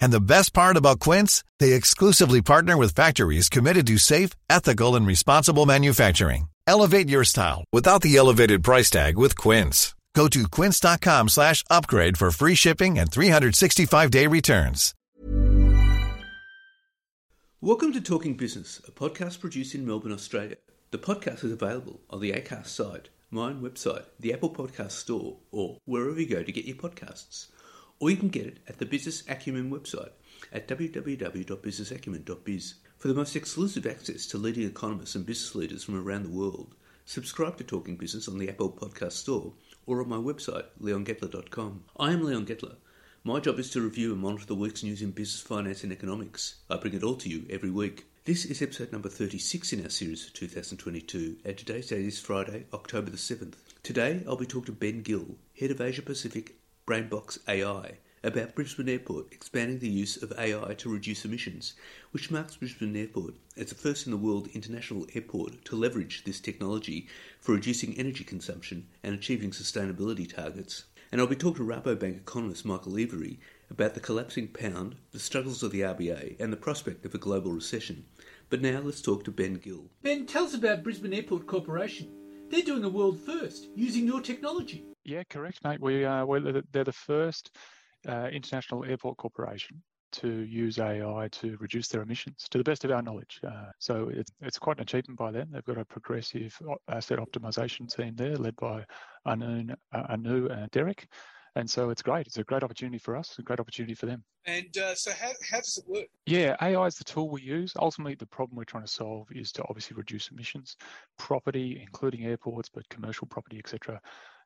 And the best part about Quince, they exclusively partner with factories committed to safe, ethical, and responsible manufacturing. Elevate your style without the elevated price tag with Quince. Go to quince.com slash upgrade for free shipping and 365-day returns. Welcome to Talking Business, a podcast produced in Melbourne, Australia. The podcast is available on the ACAST site, my own website, the Apple Podcast Store, or wherever you go to get your podcasts or you can get it at the Business Acumen website at www.businessacumen.biz. For the most exclusive access to leading economists and business leaders from around the world, subscribe to Talking Business on the Apple Podcast Store or on my website, leongettler.com. I am Leon Gettler. My job is to review and monitor the week's news in business, finance, and economics. I bring it all to you every week. This is episode number 36 in our series for 2022, and today's date is Friday, October the 7th. Today, I'll be talking to Ben Gill, Head of Asia Pacific Brainbox AI about Brisbane Airport expanding the use of AI to reduce emissions, which marks Brisbane Airport as the first in the world international airport to leverage this technology for reducing energy consumption and achieving sustainability targets. And I'll be talking to Rabobank economist Michael Every about the collapsing pound, the struggles of the RBA, and the prospect of a global recession. But now let's talk to Ben Gill. Ben, tell us about Brisbane Airport Corporation. They're doing a world first using your technology. Yeah, correct, mate. We uh, they're the first uh, international airport corporation to use AI to reduce their emissions, to the best of our knowledge. Uh, so it's, it's quite an achievement by them. They've got a progressive asset optimization team there, led by Anu, uh, Anu and Derek. And so it's great. It's a great opportunity for us, a great opportunity for them. And uh, so, how, how does it work? Yeah, AI is the tool we use. Ultimately, the problem we're trying to solve is to obviously reduce emissions. Property, including airports, but commercial property, etc.,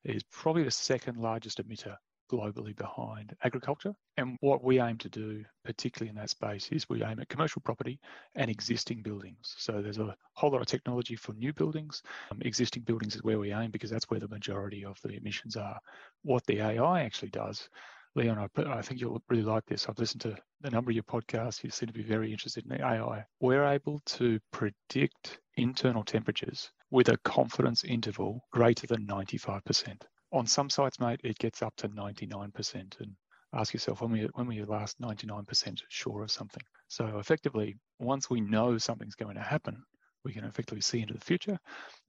is probably the second largest emitter globally behind agriculture. And what we aim to do, particularly in that space, is we aim at commercial property and existing buildings. So there's a whole lot of technology for new buildings. Um, existing buildings is where we aim because that's where the majority of the emissions are. What the AI actually does, Leon, I, I think you'll really like this. I've listened to a number of your podcasts. You seem to be very interested in AI. We're able to predict internal temperatures with a confidence interval greater than 95%. On some sites, mate, it gets up to 99%. And ask yourself when we when were you last 99% sure of something? So effectively, once we know something's going to happen, we can effectively see into the future,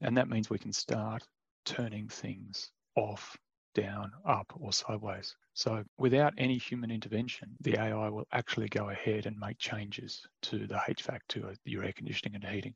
and that means we can start turning things off, down, up, or sideways. So without any human intervention, the AI will actually go ahead and make changes to the HVAC, to your air conditioning and heating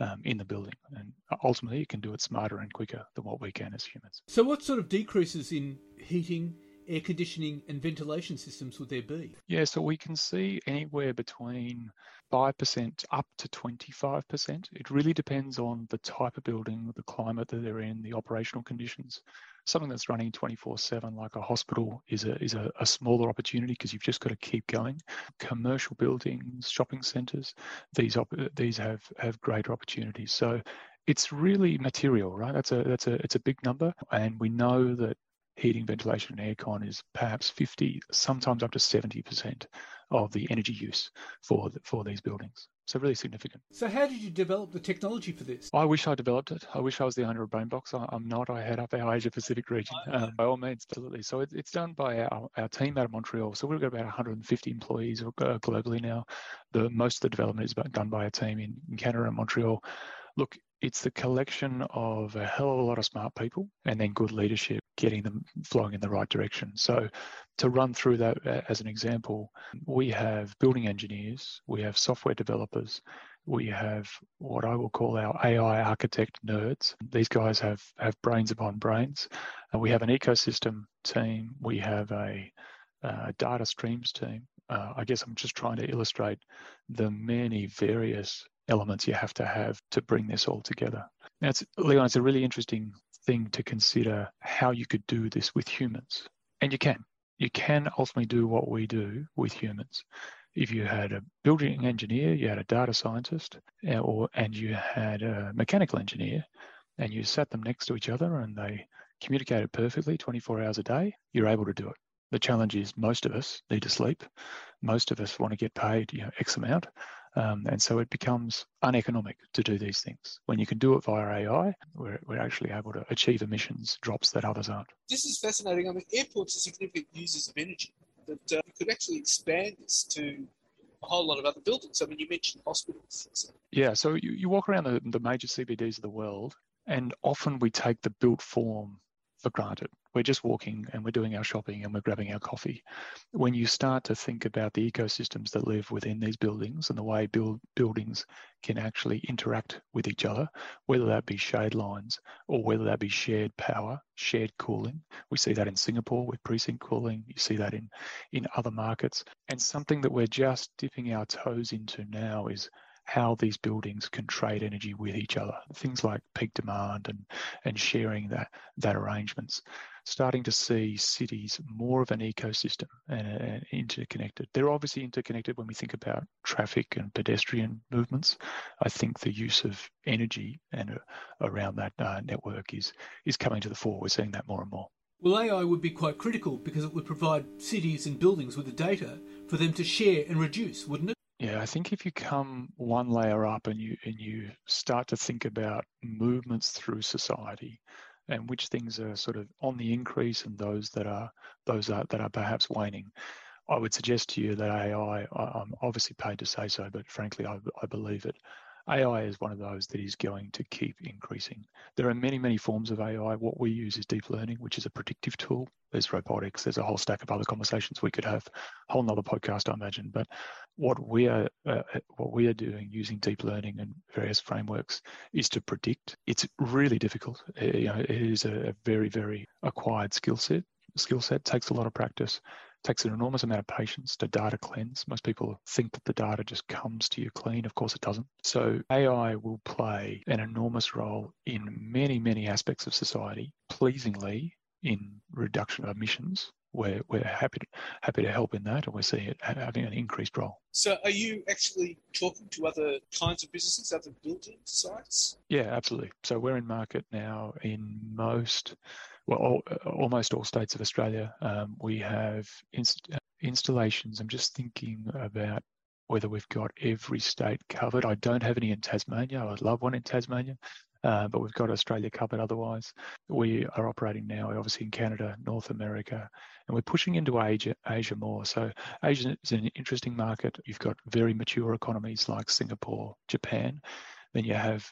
um, in the building. And ultimately, it can do it smarter and quicker than what we can as humans. So, what sort of decreases in heating, air conditioning, and ventilation systems would there be? Yeah, so we can see anywhere between 5% up to 25%. It really depends on the type of building, the climate that they're in, the operational conditions something that's running 24/7 like a hospital is a is a, a smaller opportunity because you've just got to keep going. Commercial buildings, shopping centres, these op- these have have greater opportunities. So it's really material, right? That's a that's a it's a big number, and we know that heating, ventilation, and aircon is perhaps 50, sometimes up to 70% of the energy use for the, for these buildings. So really significant. So how did you develop the technology for this? I wish I developed it. I wish I was the owner of Brainbox. I, am not. I head up our Asia Pacific region. Um, by all means, absolutely. So it, it's done by our, our team out of Montreal. So we've got about 150 employees uh, globally now. The most of the development is done by a team in, in Canada and Montreal. Look, it's the collection of a hell of a lot of smart people and then good leadership getting them flowing in the right direction. So, to run through that uh, as an example, we have building engineers, we have software developers, we have what I will call our AI architect nerds. These guys have, have brains upon brains. And we have an ecosystem team, we have a uh, data streams team. Uh, I guess I'm just trying to illustrate the many various elements you have to have to bring this all together. Now, it's, Leon, it's a really interesting thing to consider how you could do this with humans. And you can. you can ultimately do what we do with humans. If you had a building engineer, you had a data scientist, uh, or and you had a mechanical engineer, and you sat them next to each other and they communicated perfectly 24 hours a day, you're able to do it. The challenge is most of us need to sleep. Most of us want to get paid you know, X amount. Um, and so it becomes uneconomic to do these things. When you can do it via AI, we're, we're actually able to achieve emissions drops that others aren't. This is fascinating. I mean, airports are significant users of energy, but uh, you could actually expand this to a whole lot of other buildings. I mean, you mentioned hospitals. Yeah, so you, you walk around the, the major CBDs of the world, and often we take the built form for granted. We're just walking and we're doing our shopping and we're grabbing our coffee. When you start to think about the ecosystems that live within these buildings and the way build, buildings can actually interact with each other, whether that be shade lines or whether that be shared power, shared cooling. We see that in Singapore with precinct cooling. You see that in, in other markets. And something that we're just dipping our toes into now is how these buildings can trade energy with each other. Things like peak demand and, and sharing that, that arrangements. Starting to see cities more of an ecosystem and, and interconnected. They're obviously interconnected when we think about traffic and pedestrian movements. I think the use of energy and uh, around that uh, network is is coming to the fore. We're seeing that more and more. Well, AI would be quite critical because it would provide cities and buildings with the data for them to share and reduce, wouldn't it? Yeah, I think if you come one layer up and you and you start to think about movements through society and which things are sort of on the increase and those that are those are, that are perhaps waning, I would suggest to you that AI. I'm obviously paid to say so, but frankly, I, I believe it. AI is one of those that is going to keep increasing. There are many, many forms of AI. What we use is deep learning, which is a predictive tool. There's robotics. There's a whole stack of other conversations we could have, a whole nother podcast, I imagine. But what we are, uh, what we are doing using deep learning and various frameworks is to predict. It's really difficult. Uh, you know, it is a very, very acquired skill set. Skill set takes a lot of practice takes an enormous amount of patience to data cleanse. Most people think that the data just comes to you clean. Of course, it doesn't. So AI will play an enormous role in many, many aspects of society. Pleasingly, in reduction of emissions, we're, we're happy to, happy to help in that, and we're seeing it having an increased role. So, are you actually talking to other kinds of businesses, other building sites? Yeah, absolutely. So we're in market now in most well, all, almost all states of Australia. Um, we have inst- installations. I'm just thinking about whether we've got every state covered. I don't have any in Tasmania. I'd love one in Tasmania. Uh, but we've got Australia covered otherwise. We are operating now, obviously, in Canada, North America, and we're pushing into Asia, Asia more. So, Asia is an interesting market. You've got very mature economies like Singapore, Japan. Then you have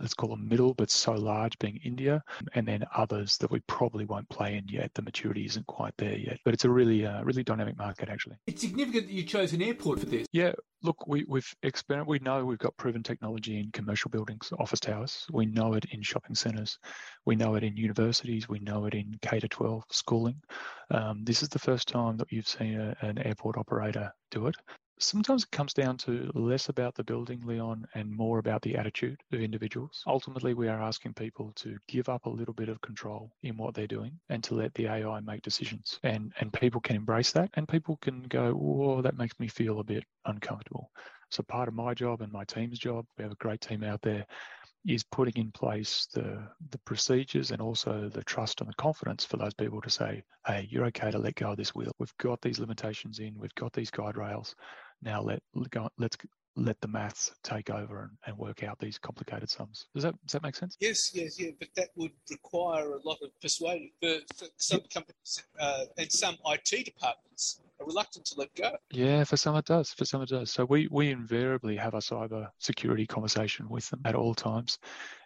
let's call them middle, but so large, being India, and then others that we probably won't play in yet. The maturity isn't quite there yet, but it's a really, uh, really dynamic market actually. It's significant that you chose an airport for this. Yeah, look, we, we've experienced. We know we've got proven technology in commercial buildings, office towers. We know it in shopping centres. We know it in universities. We know it in K to 12 schooling. Um, this is the first time that you've seen a, an airport operator do it sometimes it comes down to less about the building, Leon, and more about the attitude of individuals. Ultimately, we are asking people to give up a little bit of control in what they're doing and to let the AI make decisions. And and people can embrace that and people can go, oh, that makes me feel a bit uncomfortable. So part of my job and my team's job, we have a great team out there, is putting in place the the procedures and also the trust and the confidence for those people to say, hey, you're okay to let go of this wheel. We've got these limitations in, we've got these guide rails now let let's let the maths take over and, and work out these complicated sums. Does that does that make sense? Yes, yes, yeah. But that would require a lot of persuading for, for some companies uh, and some IT departments are reluctant to let go. Yeah, for some it does. For some it does. So we we invariably have a cyber security conversation with them at all times,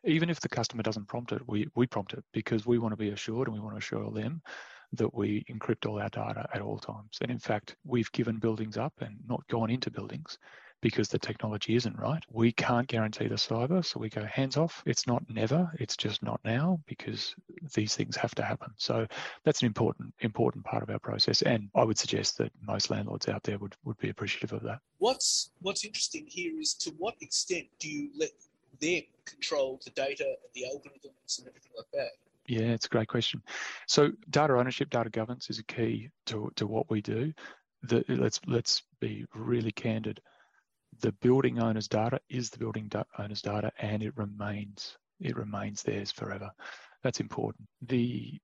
even if the customer doesn't prompt it. We we prompt it because we want to be assured and we want to assure them that we encrypt all our data at all times. And in fact, we've given buildings up and not gone into buildings because the technology isn't right. We can't guarantee the cyber, so we go hands off. It's not never, it's just not now because these things have to happen. So that's an important important part of our process. And I would suggest that most landlords out there would, would be appreciative of that. What's what's interesting here is to what extent do you let them control the data and the algorithms and everything like that? Yeah, it's a great question. So data ownership, data governance is a key to, to what we do. The, let's let's be really candid. The building owner's data is the building owner's data, and it remains it remains theirs forever. That's important. The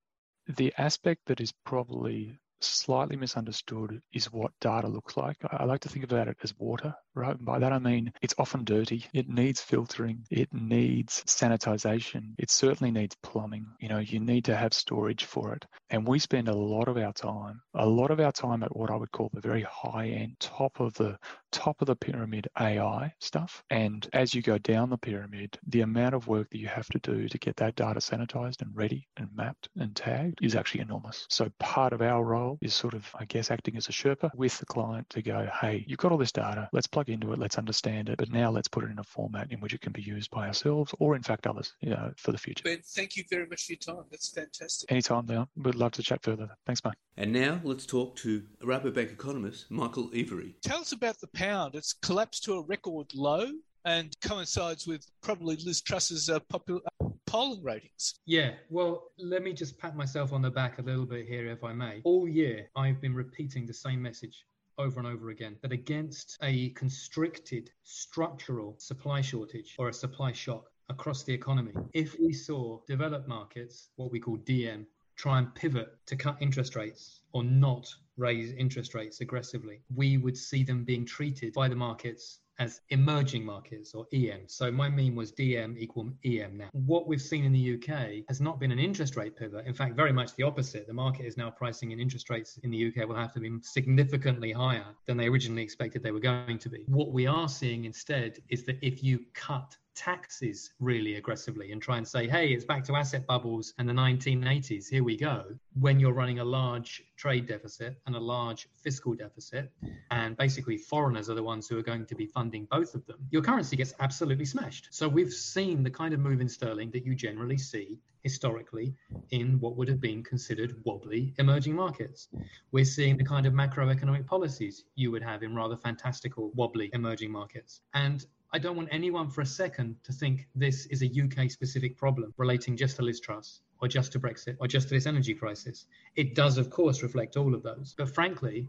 the aspect that is probably slightly misunderstood is what data looks like. I like to think about it as water, right? And by that I mean it's often dirty. It needs filtering. It needs sanitization. It certainly needs plumbing. You know, you need to have storage for it. And we spend a lot of our time, a lot of our time at what I would call the very high end, top of the top of the pyramid AI stuff. And as you go down the pyramid, the amount of work that you have to do to get that data sanitized and ready and mapped and tagged is actually enormous. So part of our role role is sort of, I guess, acting as a Sherpa with the client to go, hey, you've got all this data, let's plug into it, let's understand it, but now let's put it in a format in which it can be used by ourselves or, in fact, others you know, for the future. Ben, thank you very much for your time. That's fantastic. Anytime, Leon. We'd love to chat further. Thanks, mate. And now let's talk to a Rabobank economist Michael Every. Tell us about the pound. It's collapsed to a record low and coincides with probably Liz Truss's uh, popular, uh, polling ratings. Yeah, well, let me just pat myself on the back a little bit here, if I may. All year, I've been repeating the same message over and over again that against a constricted structural supply shortage or a supply shock across the economy, if we saw developed markets, what we call DM, try and pivot to cut interest rates or not raise interest rates aggressively, we would see them being treated by the markets as emerging markets or EM. So my meme was DM equal EM now. What we've seen in the UK has not been an interest rate pivot. In fact, very much the opposite. The market is now pricing in interest rates in the UK will have to be significantly higher than they originally expected they were going to be. What we are seeing instead is that if you cut taxes really aggressively and try and say, hey, it's back to asset bubbles and the 1980s, here we go, when you're running a large trade deficit and a large fiscal deficit, and basically foreigners are the ones who are going to be funding both of them, your currency gets absolutely smashed. So we've seen the kind of move in sterling that you generally see historically in what would have been considered wobbly emerging markets. We're seeing the kind of macroeconomic policies you would have in rather fantastical wobbly emerging markets. And I don't want anyone for a second to think this is a UK specific problem relating just to Liz Truss or just to Brexit or just to this energy crisis. It does, of course, reflect all of those. But frankly,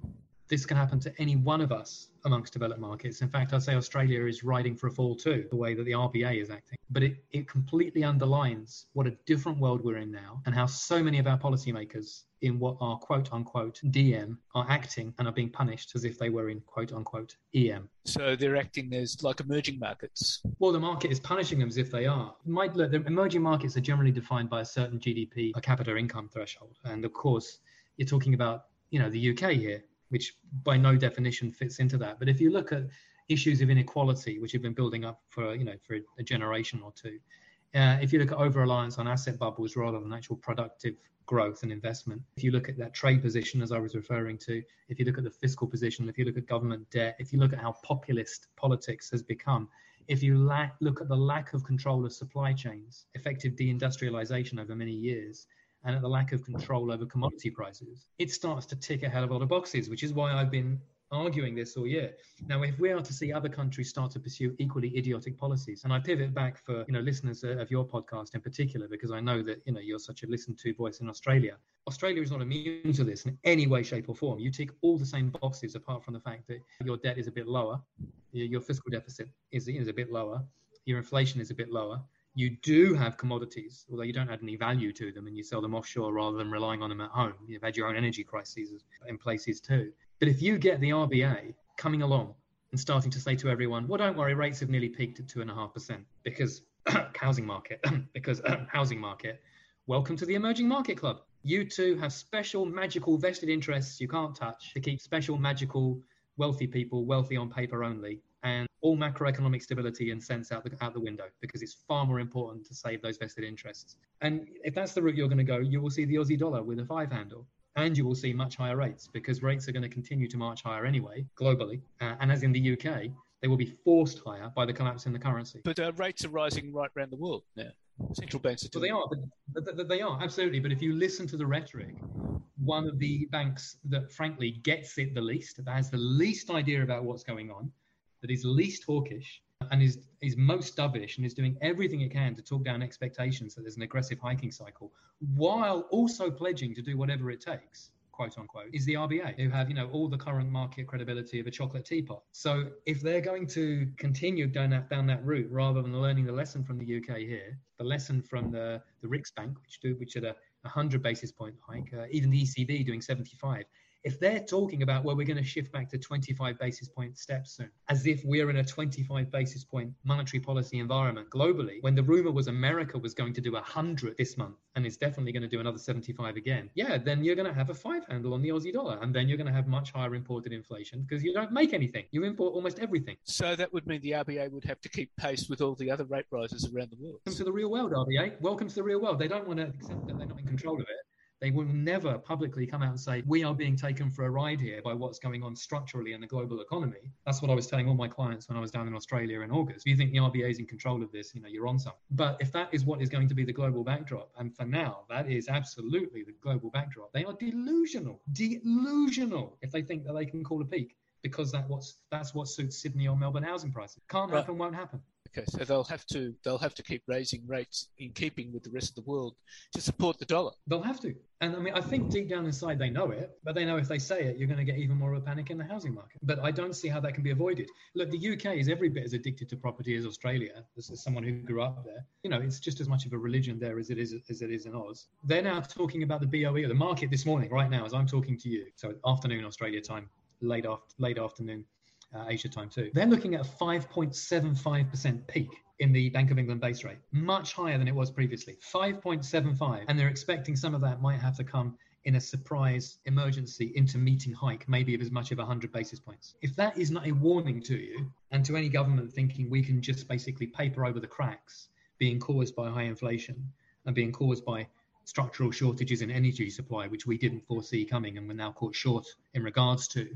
this can happen to any one of us amongst developed markets. In fact, I'd say Australia is riding for a fall too, the way that the RBA is acting. But it, it completely underlines what a different world we're in now and how so many of our policymakers in what are quote unquote DM are acting and are being punished as if they were in quote unquote EM. So they're acting as like emerging markets. Well, the market is punishing them as if they are. Might look, the emerging markets are generally defined by a certain GDP per capita income threshold, and of course, you're talking about you know the UK here which by no definition fits into that. But if you look at issues of inequality, which have been building up for you know for a generation or two, uh, if you look at over reliance on asset bubbles rather than actual productive growth and investment, if you look at that trade position, as I was referring to, if you look at the fiscal position, if you look at government debt, if you look at how populist politics has become, if you la- look at the lack of control of supply chains, effective deindustrialization over many years, and at the lack of control over commodity prices, it starts to tick a hell of a lot of boxes, which is why I've been arguing this all year. Now, if we are to see other countries start to pursue equally idiotic policies, and I pivot back for you know listeners of your podcast in particular, because I know that you know you're such a listened to voice in Australia. Australia is not immune to this in any way, shape, or form. You tick all the same boxes, apart from the fact that your debt is a bit lower, your fiscal deficit is, is a bit lower, your inflation is a bit lower, you do have commodities, although you don't add any value to them and you sell them offshore rather than relying on them at home. You've had your own energy crises in places too. But if you get the RBA coming along and starting to say to everyone, well, don't worry, rates have nearly peaked at 2.5% because housing market, because um, housing market, welcome to the emerging market club. You two have special magical vested interests you can't touch to keep special magical wealthy people wealthy on paper only and all macroeconomic stability and sense out the, out the window because it's far more important to save those vested interests. And if that's the route you're going to go, you will see the Aussie dollar with a five handle. And you will see much higher rates because rates are going to continue to march higher anyway, globally. Uh, and as in the UK, they will be forced higher by the collapse in the currency. But uh, rates are rising right around the world now. Central banks are doing well, they are. But, they are, absolutely. But if you listen to the rhetoric, one of the banks that frankly gets it the least, that has the least idea about what's going on, that is least hawkish and is is most dovish and is doing everything it can to talk down expectations that there's an aggressive hiking cycle, while also pledging to do whatever it takes quote unquote, is the RBA, who have, you know, all the current market credibility of a chocolate teapot. So if they're going to continue down that down that route rather than learning the lesson from the UK here, the lesson from the the Riksbank, which do which at a 100 basis point hike, uh, even the ECB doing 75, if they're talking about, well, we're going to shift back to 25 basis point steps soon, as if we're in a 25 basis point monetary policy environment globally, when the rumor was America was going to do 100 this month and is definitely going to do another 75 again, yeah, then you're going to have a five handle on the Aussie dollar. And then you're going to have much higher imported inflation because you don't make anything. You import almost everything. So that would mean the RBA would have to keep pace with all the other rate rises around the world. Welcome to the real world, RBA. Welcome to the real world. They don't want to accept that they're not in control of it. They will never publicly come out and say, we are being taken for a ride here by what's going on structurally in the global economy. That's what I was telling all my clients when I was down in Australia in August. If you think the RBA is in control of this, you know, you're on something. But if that is what is going to be the global backdrop, and for now, that is absolutely the global backdrop, they are delusional, delusional if they think that they can call a peak because that what's that's what suits Sydney or Melbourne housing prices. Can't happen, won't happen. Okay, so they'll have to they'll have to keep raising rates in keeping with the rest of the world to support the dollar. They'll have to, and I mean I think deep down inside they know it, but they know if they say it, you're going to get even more of a panic in the housing market. But I don't see how that can be avoided. Look, the UK is every bit as addicted to property as Australia. This is someone who grew up there. You know, it's just as much of a religion there as it is as it is in Oz. They're now talking about the BOE or the market this morning, right now, as I'm talking to you. So afternoon Australia time, late after late afternoon. Uh, Asia time too. They're looking at a 5.75% peak in the Bank of England base rate, much higher than it was previously, 5.75. And they're expecting some of that might have to come in a surprise emergency intermeeting hike, maybe of as much of 100 basis points. If that is not a warning to you and to any government thinking we can just basically paper over the cracks being caused by high inflation and being caused by structural shortages in energy supply, which we didn't foresee coming and we're now caught short in regards to,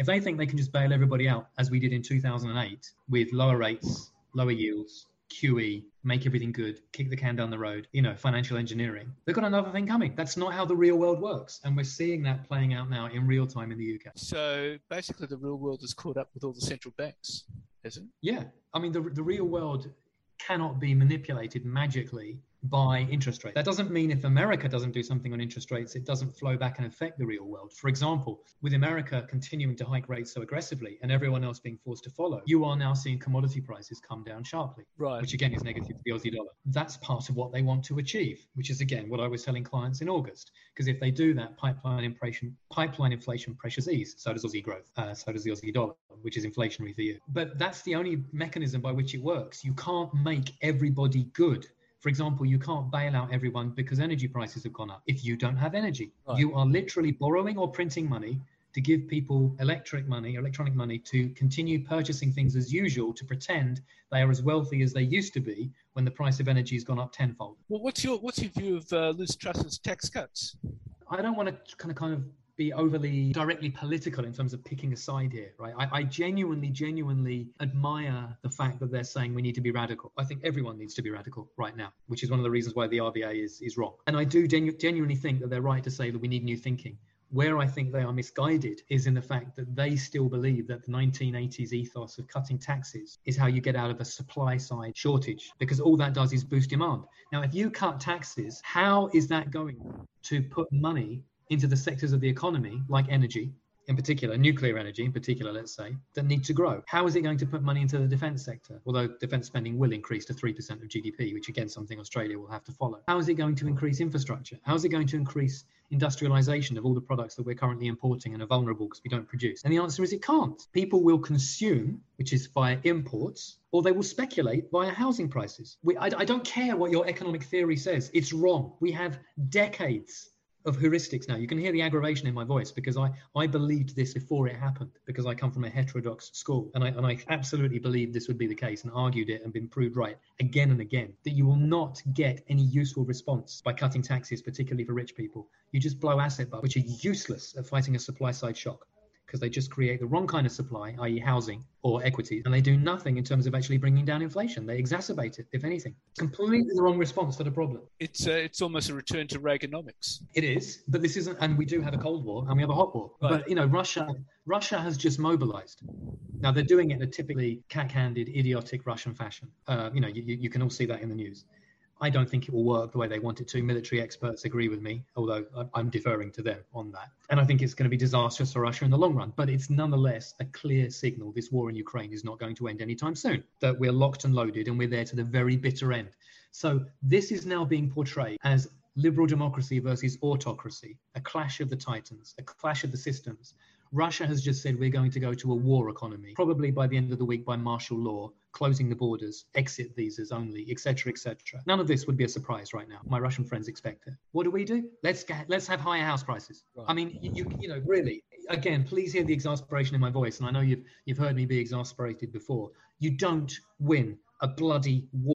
if they think they can just bail everybody out as we did in 2008 with lower rates lower yields, QE, make everything good, kick the can down the road, you know, financial engineering. They've got another thing coming. That's not how the real world works. And we're seeing that playing out now in real time in the UK. So basically, the real world is caught up with all the central banks, isn't it? Yeah. I mean, the, the real world cannot be manipulated magically by interest rates. That doesn't mean if America doesn't do something on interest rates, it doesn't flow back and affect the real world. For example, with America continuing to hike rates so aggressively and everyone else being forced to follow, you are now seeing commodity prices come down sharply, right. which again is negative to the Aussie dollar. That's part of what they want to achieve, which is again what I was telling clients in August. Because if they do that, pipeline inflation, pipeline inflation pressures ease. So does Aussie growth. Uh, so does the Aussie dollar, which is inflationary for you. But that's the only mechanism by which it works. You can't make everybody good for example, you can't bail out everyone because energy prices have gone up if you don't have energy. Right. You are literally borrowing or printing money to give people electric money, electronic money, to continue purchasing things as usual to pretend they are as wealthy as they used to be when the price of energy has gone up tenfold. Well, what's your what's your view of uh, Liz Truss's tax cuts? I don't want to kind of kind of be overly directly political in terms of picking a side here, right? I, I, genuinely, genuinely admire the fact that they're saying we need to be radical. I think everyone needs to be radical right now, which is one of the reasons why the RBA is, is wrong. And I do genu- genuinely think that they're right to say that we need new thinking. Where I think they are misguided is in the fact that they still believe that the 1980s ethos of cutting taxes is how you get out of a supply side shortage, because all that does is boost demand. Now, if you cut taxes, how is that going to put money into the sectors of the economy, like energy, in particular, nuclear energy in particular, let's say, that need to grow. How is it going to put money into the defence sector? Although defence spending will increase to 3% of GDP, which again, something Australia will have to follow. How is it going to increase infrastructure? How is it going to increase industrialization of all the products that we're currently importing and are vulnerable because we don't produce? And the answer is it can't. People will consume, which is via imports, or they will speculate via housing prices. We, I, I don't care what your economic theory says, it's wrong. We have decades of heuristics now. You can hear the aggravation in my voice because I, I believed this before it happened because I come from a heterodox school and I, and I absolutely believed this would be the case and argued it and been proved right again and again that you will not get any useful response by cutting taxes, particularly for rich people. You just blow asset bubbles, which are useless at fighting a supply side shock because they just create the wrong kind of supply, i.e., housing or equity, and they do nothing in terms of actually bringing down inflation. They exacerbate it, if anything. It's completely the wrong response to the problem. It's uh, it's almost a return to Reaganomics. It is, but this isn't. And we do have a Cold War and we have a hot war. Right. But you know, Russia Russia has just mobilized. Now they're doing it in a typically cack-handed, idiotic Russian fashion. Uh, you know, you, you can all see that in the news. I don't think it will work the way they want it to. Military experts agree with me, although I'm deferring to them on that. And I think it's going to be disastrous for Russia in the long run. But it's nonetheless a clear signal this war in Ukraine is not going to end anytime soon, that we're locked and loaded and we're there to the very bitter end. So this is now being portrayed as liberal democracy versus autocracy, a clash of the titans, a clash of the systems. Russia has just said we're going to go to a war economy, probably by the end of the week by martial law, closing the borders, exit visas only, etc., etc. None of this would be a surprise right now. My Russian friends expect it. What do we do? Let's get, let's have higher house prices. I mean, you, you you know really. Again, please hear the exasperation in my voice, and I know you've you've heard me be exasperated before. You don't win a bloody war.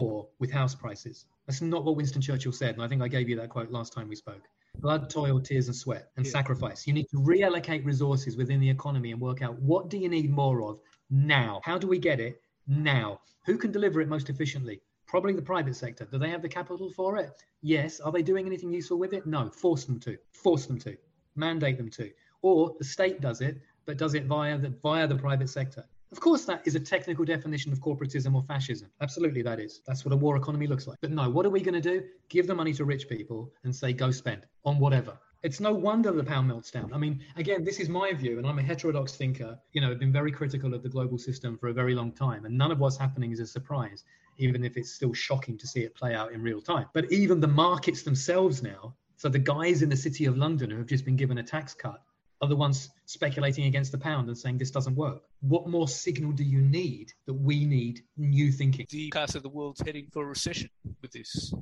Poor with house prices. That's not what Winston Churchill said, and I think I gave you that quote last time we spoke. Blood, toil, tears, and sweat, and Yeah. sacrifice. You need to reallocate resources within the economy and work out what do you need more of now? How do we get it now? Who can deliver it most efficiently? Probably the private sector. Do they have the capital for it? Yes. Are they doing anything useful with it? No. Force them to. Force them to. Mandate them to. Or the state does it, but does it via the via the private sector. Of course, that is a technical definition of corporatism or fascism. Absolutely, that is. That's what a war economy looks like. But no, what are we going to do? Give the money to rich people and say, go spend on whatever. It's no wonder the pound melts down. I mean, again, this is my view, and I'm a heterodox thinker. You know, I've been very critical of the global system for a very long time, and none of what's happening is a surprise, even if it's still shocking to see it play out in real time. But even the markets themselves now, so the guys in the city of London who have just been given a tax cut, are the ones speculating against the pound and saying this doesn't work. What more signal do you need that we need new thinking? The cast of the world's heading for a recession with this.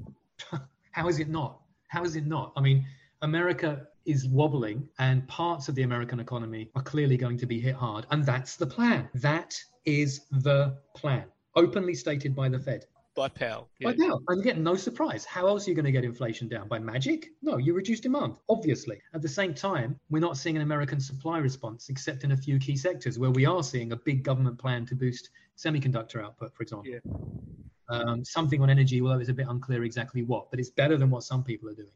How is it not? How is it not? I mean, America is wobbling, and parts of the American economy are clearly going to be hit hard. And that's the plan. That is the plan, openly stated by the Fed. By Powell. By now, and again, no surprise. How else are you going to get inflation down? By magic? No, you reduce demand, obviously. At the same time, we're not seeing an American supply response, except in a few key sectors where we are seeing a big government plan to boost semiconductor output, for example. Yeah. Um, something on energy, although it's a bit unclear exactly what, but it's better than what some people are doing.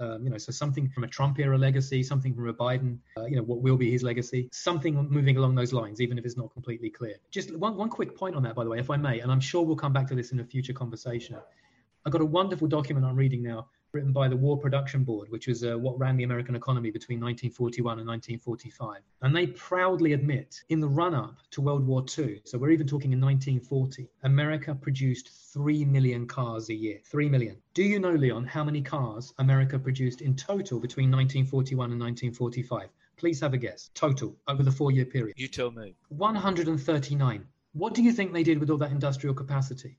Um, you know, so something from a Trump era legacy, something from a Biden, uh, you know, what will be his legacy, something moving along those lines, even if it's not completely clear. Just one, one quick point on that, by the way, if I may, and I'm sure we'll come back to this in a future conversation. I've got a wonderful document I'm reading now, written by the War Production Board, which was uh, what ran the American economy between 1941 and 1945. And they proudly admit in the run up to World War II, so we're even talking in 1940, America produced 3 million cars a year. 3 million. Do you know, Leon, how many cars America produced in total between 1941 and 1945? Please have a guess. Total over the four year period. You tell me. 139. What do you think they did with all that industrial capacity?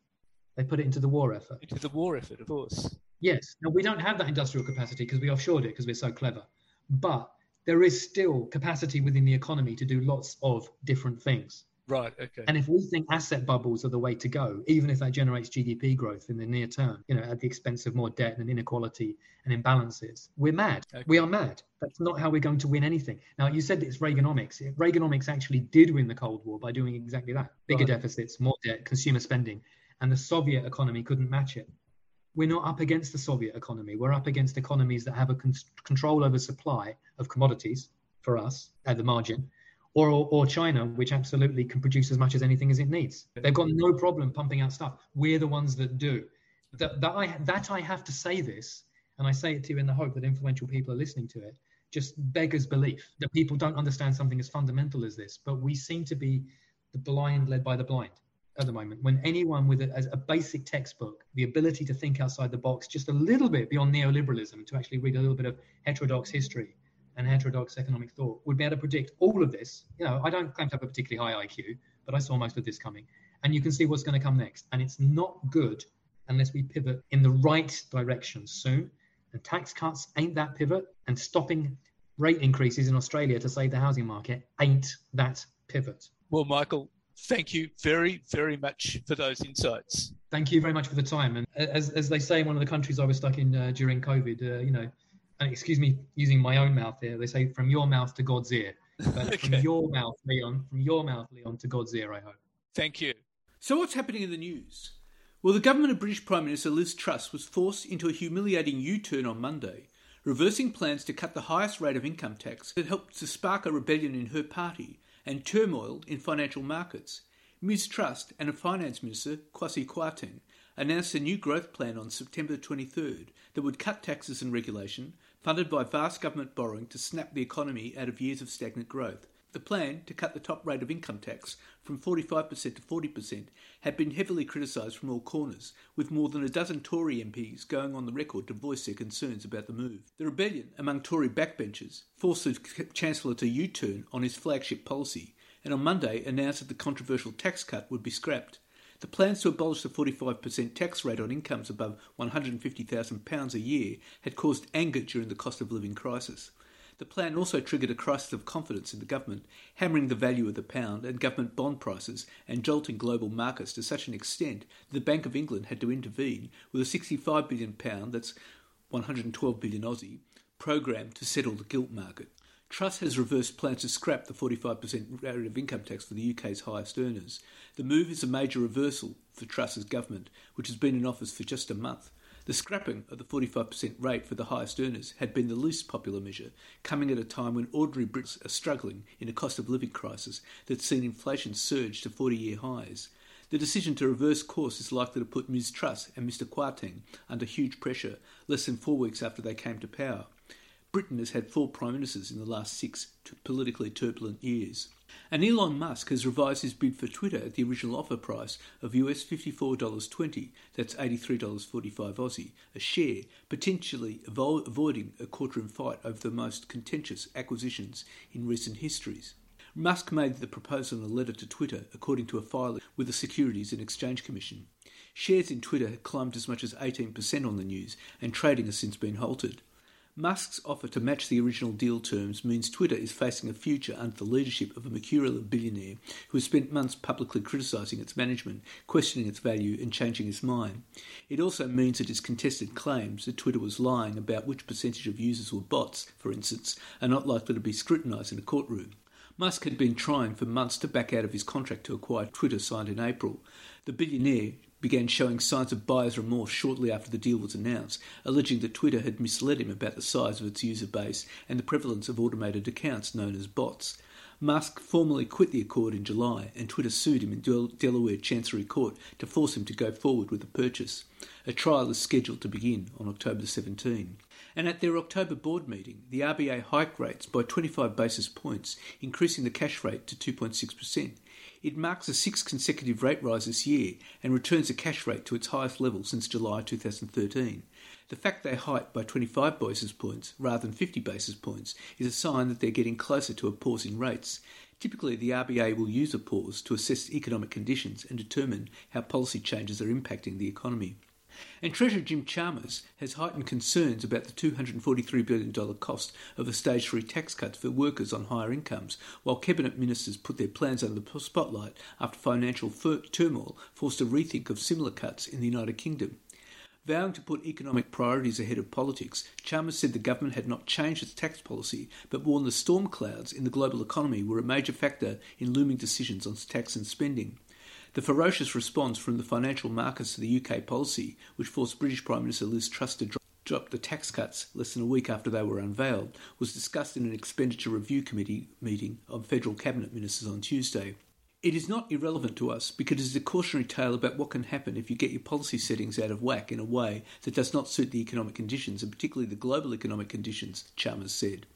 They put it into the war effort. Into the war effort, of course. Yes. Now, we don't have that industrial capacity because we offshored it because we're so clever. But there is still capacity within the economy to do lots of different things. Right. Okay. And if we think asset bubbles are the way to go, even if that generates GDP growth in the near term, you know, at the expense of more debt and inequality and imbalances, we're mad. Okay. We are mad. That's not how we're going to win anything. Now, you said it's Reaganomics. Reaganomics actually did win the Cold War by doing exactly that: bigger right. deficits, more debt, consumer spending, and the Soviet economy couldn't match it. We're not up against the Soviet economy. We're up against economies that have a con- control over supply of commodities for us at the margin or, or China, which absolutely can produce as much as anything as it needs. They've got no problem pumping out stuff. We're the ones that do. That, that, I, that I have to say this, and I say it to you in the hope that influential people are listening to it, just beggars belief that people don't understand something as fundamental as this. But we seem to be the blind led by the blind at the moment. When anyone with a, a basic textbook, the ability to think outside the box just a little bit beyond neoliberalism, to actually read a little bit of heterodox history, and heterodox economic thought would be able to predict all of this. You know, I don't claim to have a particularly high IQ, but I saw most of this coming. And you can see what's going to come next. And it's not good unless we pivot in the right direction soon. And tax cuts ain't that pivot. And stopping rate increases in Australia to save the housing market ain't that pivot. Well, Michael, thank you very, very much for those insights. Thank you very much for the time. And as, as they say in one of the countries I was stuck in uh, during COVID, uh, you know, and excuse me using my own mouth here, they say from your mouth to God's ear. But okay. from your mouth, Leon, from your mouth, Leon, to God's ear, I hope. Thank you. So, what's happening in the news? Well, the government of British Prime Minister Liz Truss was forced into a humiliating U turn on Monday, reversing plans to cut the highest rate of income tax that helped to spark a rebellion in her party and turmoil in financial markets. Ms. Truss and a finance minister, Kwasi Kwarteng, announced a new growth plan on September 23rd that would cut taxes and regulation, funded by vast government borrowing to snap the economy out of years of stagnant growth. The plan to cut the top rate of income tax from 45% to 40% had been heavily criticised from all corners, with more than a dozen Tory MPs going on the record to voice their concerns about the move. The rebellion among Tory backbenchers forced the Chancellor to U turn on his flagship policy, and on Monday announced that the controversial tax cut would be scrapped. The plans to abolish the 45% tax rate on incomes above £150,000 a year had caused anger during the cost of living crisis. The plan also triggered a crisis of confidence in the government, hammering the value of the pound and government bond prices and jolting global markets to such an extent that the Bank of England had to intervene with a 65 billion pound, that's 112 billion Aussie, program to settle the gilt market. Truss has reversed plans to scrap the 45% rate of income tax for the UK's highest earners. The move is a major reversal for Truss's government, which has been in office for just a month. The scrapping of the 45% rate for the highest earners had been the least popular measure, coming at a time when ordinary Brits are struggling in a cost of living crisis that's seen inflation surge to 40 year highs. The decision to reverse course is likely to put Ms Truss and Mr Kwarteng under huge pressure less than four weeks after they came to power. Britain has had four prime ministers in the last six politically turbulent years. And Elon Musk has revised his bid for Twitter at the original offer price of US $54.20, that's $83.45 Aussie, a share, potentially avo- avoiding a courtroom fight over the most contentious acquisitions in recent histories. Musk made the proposal in a letter to Twitter, according to a filing with the Securities and Exchange Commission. Shares in Twitter climbed as much as 18% on the news, and trading has since been halted. Musk's offer to match the original deal terms means Twitter is facing a future under the leadership of a mercurial billionaire who has spent months publicly criticising its management, questioning its value, and changing his mind. It also means that his contested claims that Twitter was lying about which percentage of users were bots, for instance, are not likely to be scrutinised in a courtroom. Musk had been trying for months to back out of his contract to acquire Twitter signed in April. The billionaire began showing signs of buyer's remorse shortly after the deal was announced, alleging that Twitter had misled him about the size of its user base and the prevalence of automated accounts known as bots. Musk formally quit the accord in July, and Twitter sued him in Del- Delaware Chancery Court to force him to go forward with the purchase. A trial is scheduled to begin on October 17. And at their October board meeting, the RBA hiked rates by 25 basis points, increasing the cash rate to 2.6%. It marks a sixth consecutive rate rise this year and returns the cash rate to its highest level since July 2013. The fact they hiked by 25 basis points rather than 50 basis points is a sign that they're getting closer to a pause in rates. Typically, the RBA will use a pause to assess economic conditions and determine how policy changes are impacting the economy. And Treasurer Jim Chalmers has heightened concerns about the $243 billion cost of a stage three tax cut for workers on higher incomes, while cabinet ministers put their plans under the spotlight after financial turmoil forced a rethink of similar cuts in the United Kingdom. Vowing to put economic priorities ahead of politics, Chalmers said the government had not changed its tax policy, but warned the storm clouds in the global economy were a major factor in looming decisions on tax and spending. The ferocious response from the financial markets to the UK policy, which forced British Prime Minister Liz Truss to drop the tax cuts less than a week after they were unveiled, was discussed in an expenditure review committee meeting of federal cabinet ministers on Tuesday. It is not irrelevant to us because it is a cautionary tale about what can happen if you get your policy settings out of whack in a way that does not suit the economic conditions, and particularly the global economic conditions, Chalmers said.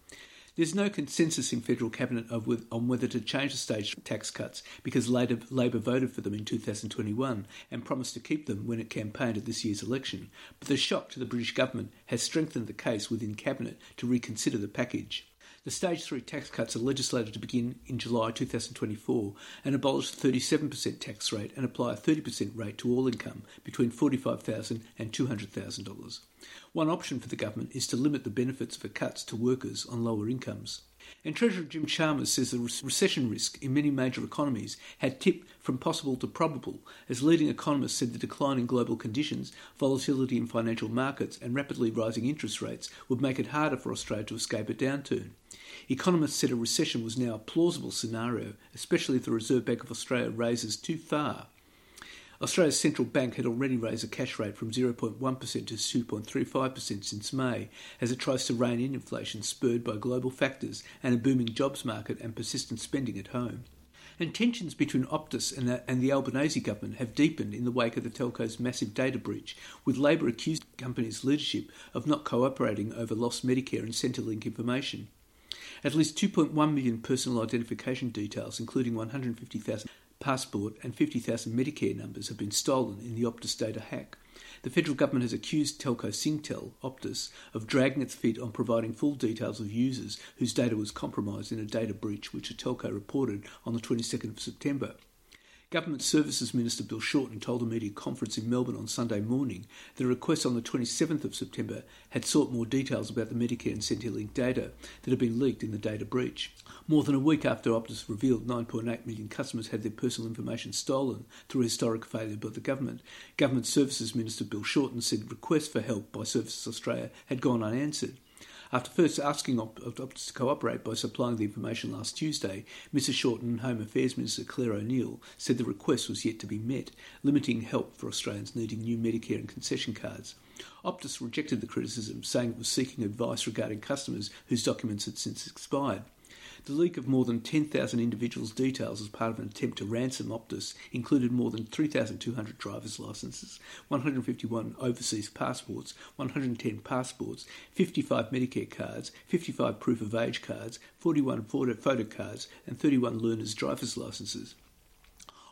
There's no consensus in federal cabinet on whether to change the stage tax cuts because Labor voted for them in 2021 and promised to keep them when it campaigned at this year's election. But the shock to the British government has strengthened the case within cabinet to reconsider the package. The Stage 3 tax cuts are legislated to begin in July 2024 and abolish the 37% tax rate and apply a 30% rate to all income between $45,000 and $200,000. One option for the government is to limit the benefits of the cuts to workers on lower incomes. And Treasurer Jim Chalmers says the recession risk in many major economies had tipped from possible to probable, as leading economists said the decline in global conditions, volatility in financial markets, and rapidly rising interest rates would make it harder for Australia to escape a downturn. Economists said a recession was now a plausible scenario, especially if the Reserve Bank of Australia raises too far. Australia's central bank had already raised the cash rate from 0.1% to 2.35% since May, as it tries to rein in inflation spurred by global factors and a booming jobs market and persistent spending at home. And tensions between Optus and the, and the Albanese government have deepened in the wake of the telco's massive data breach, with Labor accused the company's leadership of not cooperating over lost Medicare and Centrelink information. At least 2.1 million personal identification details, including 150,000 passport and 50,000 Medicare numbers, have been stolen in the Optus data hack. The federal government has accused telco Singtel, Optus, of dragging its feet on providing full details of users whose data was compromised in a data breach which the telco reported on the 22nd of September. Government Services Minister Bill Shorten told a media conference in Melbourne on Sunday morning that a request on the 27th of September had sought more details about the Medicare and Centrelink data that had been leaked in the data breach. More than a week after Optus revealed 9.8 million customers had their personal information stolen through a historic failure by the government, Government Services Minister Bill Shorten said requests for help by Services Australia had gone unanswered. After first asking Optus to cooperate by supplying the information last Tuesday, Mrs. Shorten and Home Affairs Minister Clare O'Neil said the request was yet to be met, limiting help for Australians needing new Medicare and concession cards. Optus rejected the criticism, saying it was seeking advice regarding customers whose documents had since expired. The leak of more than 10,000 individuals' details as part of an attempt to ransom Optus included more than 3,200 driver's licenses, 151 overseas passports, 110 passports, 55 Medicare cards, 55 proof of age cards, 41 photo cards, and 31 learners' driver's licenses.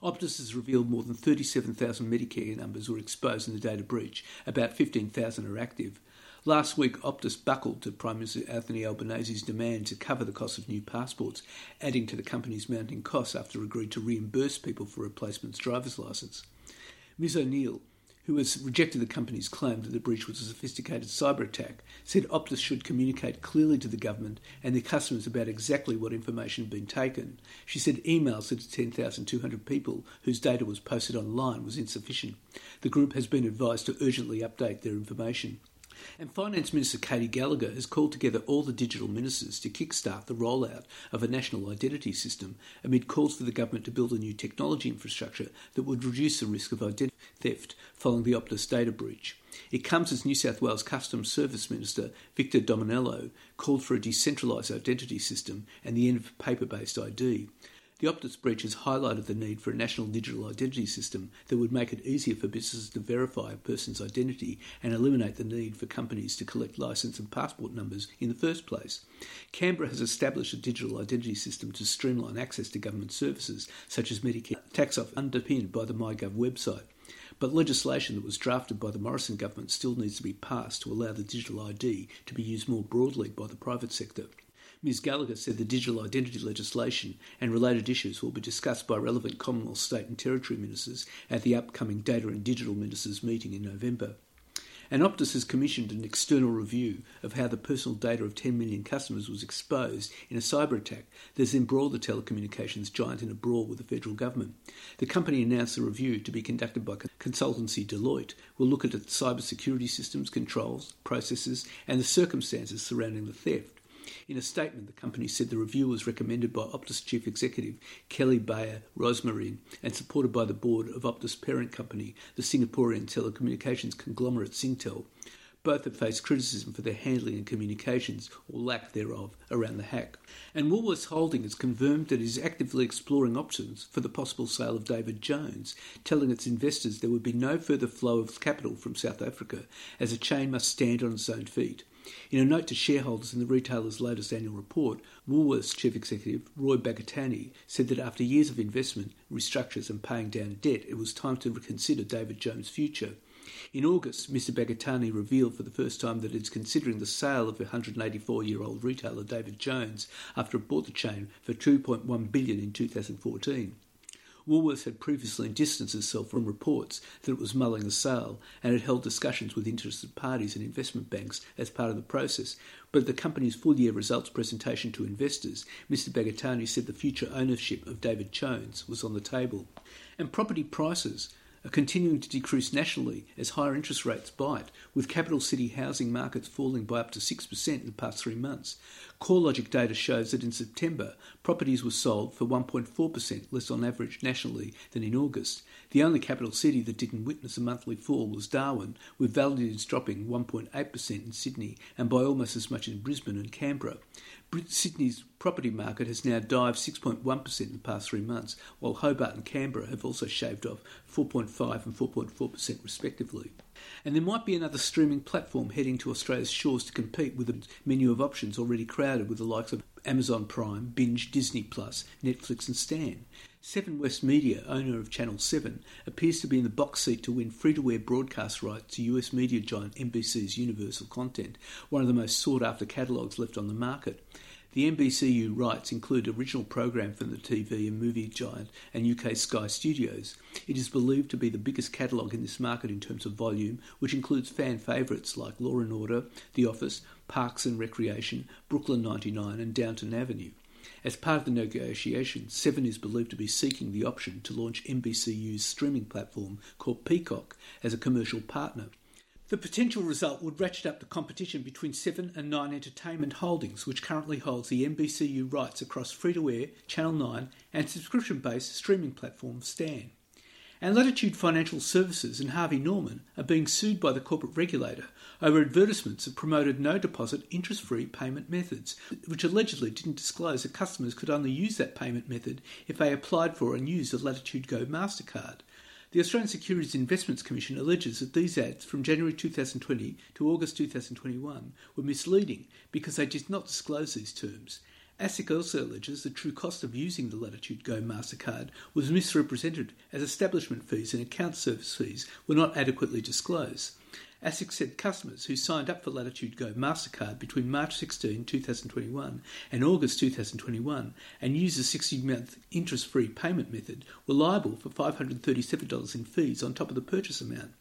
Optus has revealed more than 37,000 Medicare numbers were exposed in the data breach. About 15,000 are active. Last week, Optus buckled to Prime Minister Anthony Albanese's demand to cover the cost of new passports, adding to the company's mounting costs after agreeing to reimburse people for replacements driver's licence. Ms O'Neil, who has rejected the company's claim that the breach was a sophisticated cyber attack, said Optus should communicate clearly to the government and their customers about exactly what information had been taken. She said emails to 10,200 people whose data was posted online was insufficient. The group has been advised to urgently update their information. And Finance Minister Katy Gallagher has called together all the digital ministers to kickstart the rollout of a national identity system amid calls for the government to build a new technology infrastructure that would reduce the risk of identity theft following the Optus data breach. It comes as New South Wales Customer Service Minister Victor Dominello called for a decentralised identity system and the end of paper based ID. The Optus breach has highlighted the need for a national digital identity system that would make it easier for businesses to verify a person's identity and eliminate the need for companies to collect license and passport numbers in the first place. Canberra has established a digital identity system to streamline access to government services such as Medicare tax off underpinned by the MyGov website. But legislation that was drafted by the Morrison government still needs to be passed to allow the digital ID to be used more broadly by the private sector. Ms Gallagher said the digital identity legislation and related issues will be discussed by relevant Commonwealth, State and Territory ministers at the upcoming Data and Digital Ministers meeting in November. And Optus has commissioned an external review of how the personal data of 10 million customers was exposed in a cyber attack that has embroiled the telecommunications giant in a brawl with the federal government. The company announced the review to be conducted by consultancy Deloitte will look at its cyber security systems, controls, processes, and the circumstances surrounding the theft. In a statement, the company said the review was recommended by Optus Chief Executive Kelly Bayer Rosmarin and supported by the board of Optus parent company, the Singaporean telecommunications conglomerate Singtel. Both have faced criticism for their handling and communications, or lack thereof, around the hack. And Woolworths Holding has confirmed that it is actively exploring options for the possible sale of David Jones, telling its investors there would be no further flow of capital from South Africa, as a chain must stand on its own feet. In a note to shareholders in the retailer's latest annual report, Woolworths Chief Executive Roy Bagattini said that after years of investment, restructures and paying down debt, it was time to reconsider David Jones' future. In August, Mr. Bagattini revealed for the first time that it's considering the sale of 184 year old retailer David Jones after it bought the chain for 2.1 billion in 2014. Woolworths had previously distanced itself from reports that it was mulling a sale and had held discussions with interested parties and investment banks as part of the process. But at the company's full year results presentation to investors, Mr. Bagattini said the future ownership of David Jones was on the table. And property prices are continuing to decrease nationally as higher interest rates bite, with capital city housing markets falling by up to 6% in the past three months. CoreLogic data shows that in September, properties were sold for 1.4% less on average nationally than in August. The only capital city that didn't witness a monthly fall was Darwin, with values dropping 1.8% in Sydney and by almost as much in Brisbane and Canberra. Sydney's property market has now dived 6.1% in the past three months, while Hobart and Canberra have also shaved off 4.5 and 4.4% respectively. And there might be another streaming platform heading to Australia's shores to compete with a menu of options already crowded with the likes of Amazon Prime, Binge, Disney Plus, Netflix, and Stan. Seven West Media, owner of Channel 7, appears to be in the box seat to win free to air broadcast rights to US media giant NBC's Universal content, one of the most sought after catalogues left on the market. The NBCU rights include original program from the TV and movie giant and UK Sky Studios. It is believed to be the biggest catalogue in this market in terms of volume, which includes fan favourites like Law and Order, The Office, Parks and Recreation, Brooklyn 99 and Downton Abbey. As part of the negotiations, Seven is believed to be seeking the option to launch NBCU's streaming platform called Peacock as a commercial partner. The potential result would ratchet up the competition between Seven and Nine Entertainment Holdings, which currently holds the NBCU rights across free to air, Channel 9, and subscription based streaming platform Stan. And Latitude Financial Services and Harvey Norman are being sued by the corporate regulator over advertisements that promoted no deposit interest free payment methods, which allegedly didn't disclose that customers could only use that payment method if they applied for and used a Latitude Go MasterCard. The Australian Securities Investments Commission alleges that these ads from January 2020 to August 2021 were misleading because they did not disclose these terms. ASIC also alleges the true cost of using the Latitude Go MasterCard was misrepresented as establishment fees and account service fees were not adequately disclosed. ASIC said customers who signed up for Latitude Go MasterCard between March 16, 2021 and August 2021 and used the 60 month interest free payment method were liable for $537 in fees on top of the purchase amount.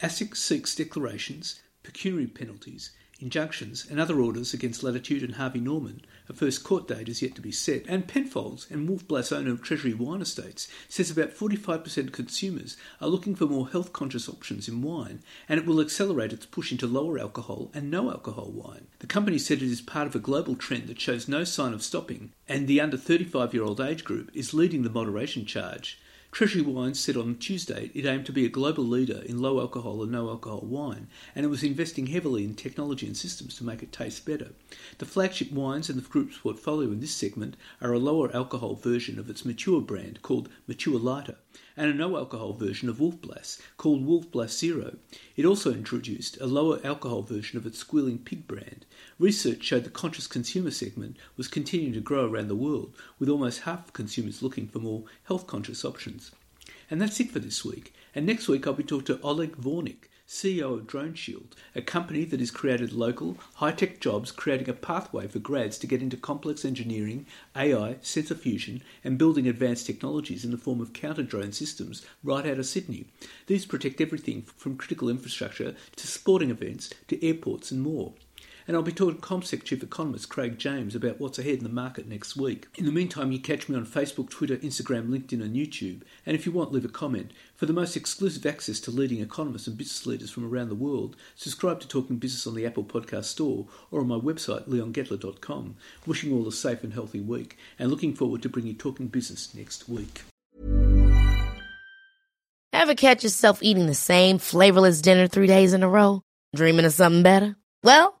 ASIC seeks declarations, pecuniary penalties, injunctions, and other orders against Latitude and Harvey Norman. A first court date is yet to be set. And Penfolds and Wolf Blass, owner of Treasury Wine Estates, says about 45% of consumers are looking for more health conscious options in wine, and it will accelerate its push into lower alcohol and no alcohol wine. The company said it is part of a global trend that shows no sign of stopping, and the under 35 year old age group is leading the moderation charge. Treasury Wines said on Tuesday it aimed to be a global leader in low alcohol and no alcohol wine, and it was investing heavily in technology and systems to make it taste better. The flagship wines in the group's portfolio in this segment are a lower alcohol version of its Matua brand called Matua Lighter, and a no alcohol version of Wolf Blass called Wolf Blass Zero. It also introduced a lower alcohol version of its Squealing Pig brand. Research showed the conscious consumer segment was continuing to grow around the world, with almost half of consumers looking for more health conscious options. And that's it for this week. And next week I'll be talking to Oleg Vornik, CEO of Drone Shield, a company that has created local, high tech jobs, creating a pathway for grads to get into complex engineering, AI, sensor fusion, and building advanced technologies in the form of counter drone systems right out of Sydney. These protect everything from critical infrastructure to sporting events to airports and more and I'll be talking to CommSec Chief Economist Craig James about what's ahead in the market next week. In the meantime, you catch me on Facebook, Twitter, Instagram, LinkedIn, and YouTube. And if you want, leave a comment. For the most exclusive access to leading economists and business leaders from around the world, subscribe to Talking Business on the Apple Podcast Store or on my website, leongettler.com. Wishing all a safe and healthy week, and looking forward to bringing you Talking Business next week. Ever catch yourself eating the same flavorless dinner three days in a row? Dreaming of something better? Well,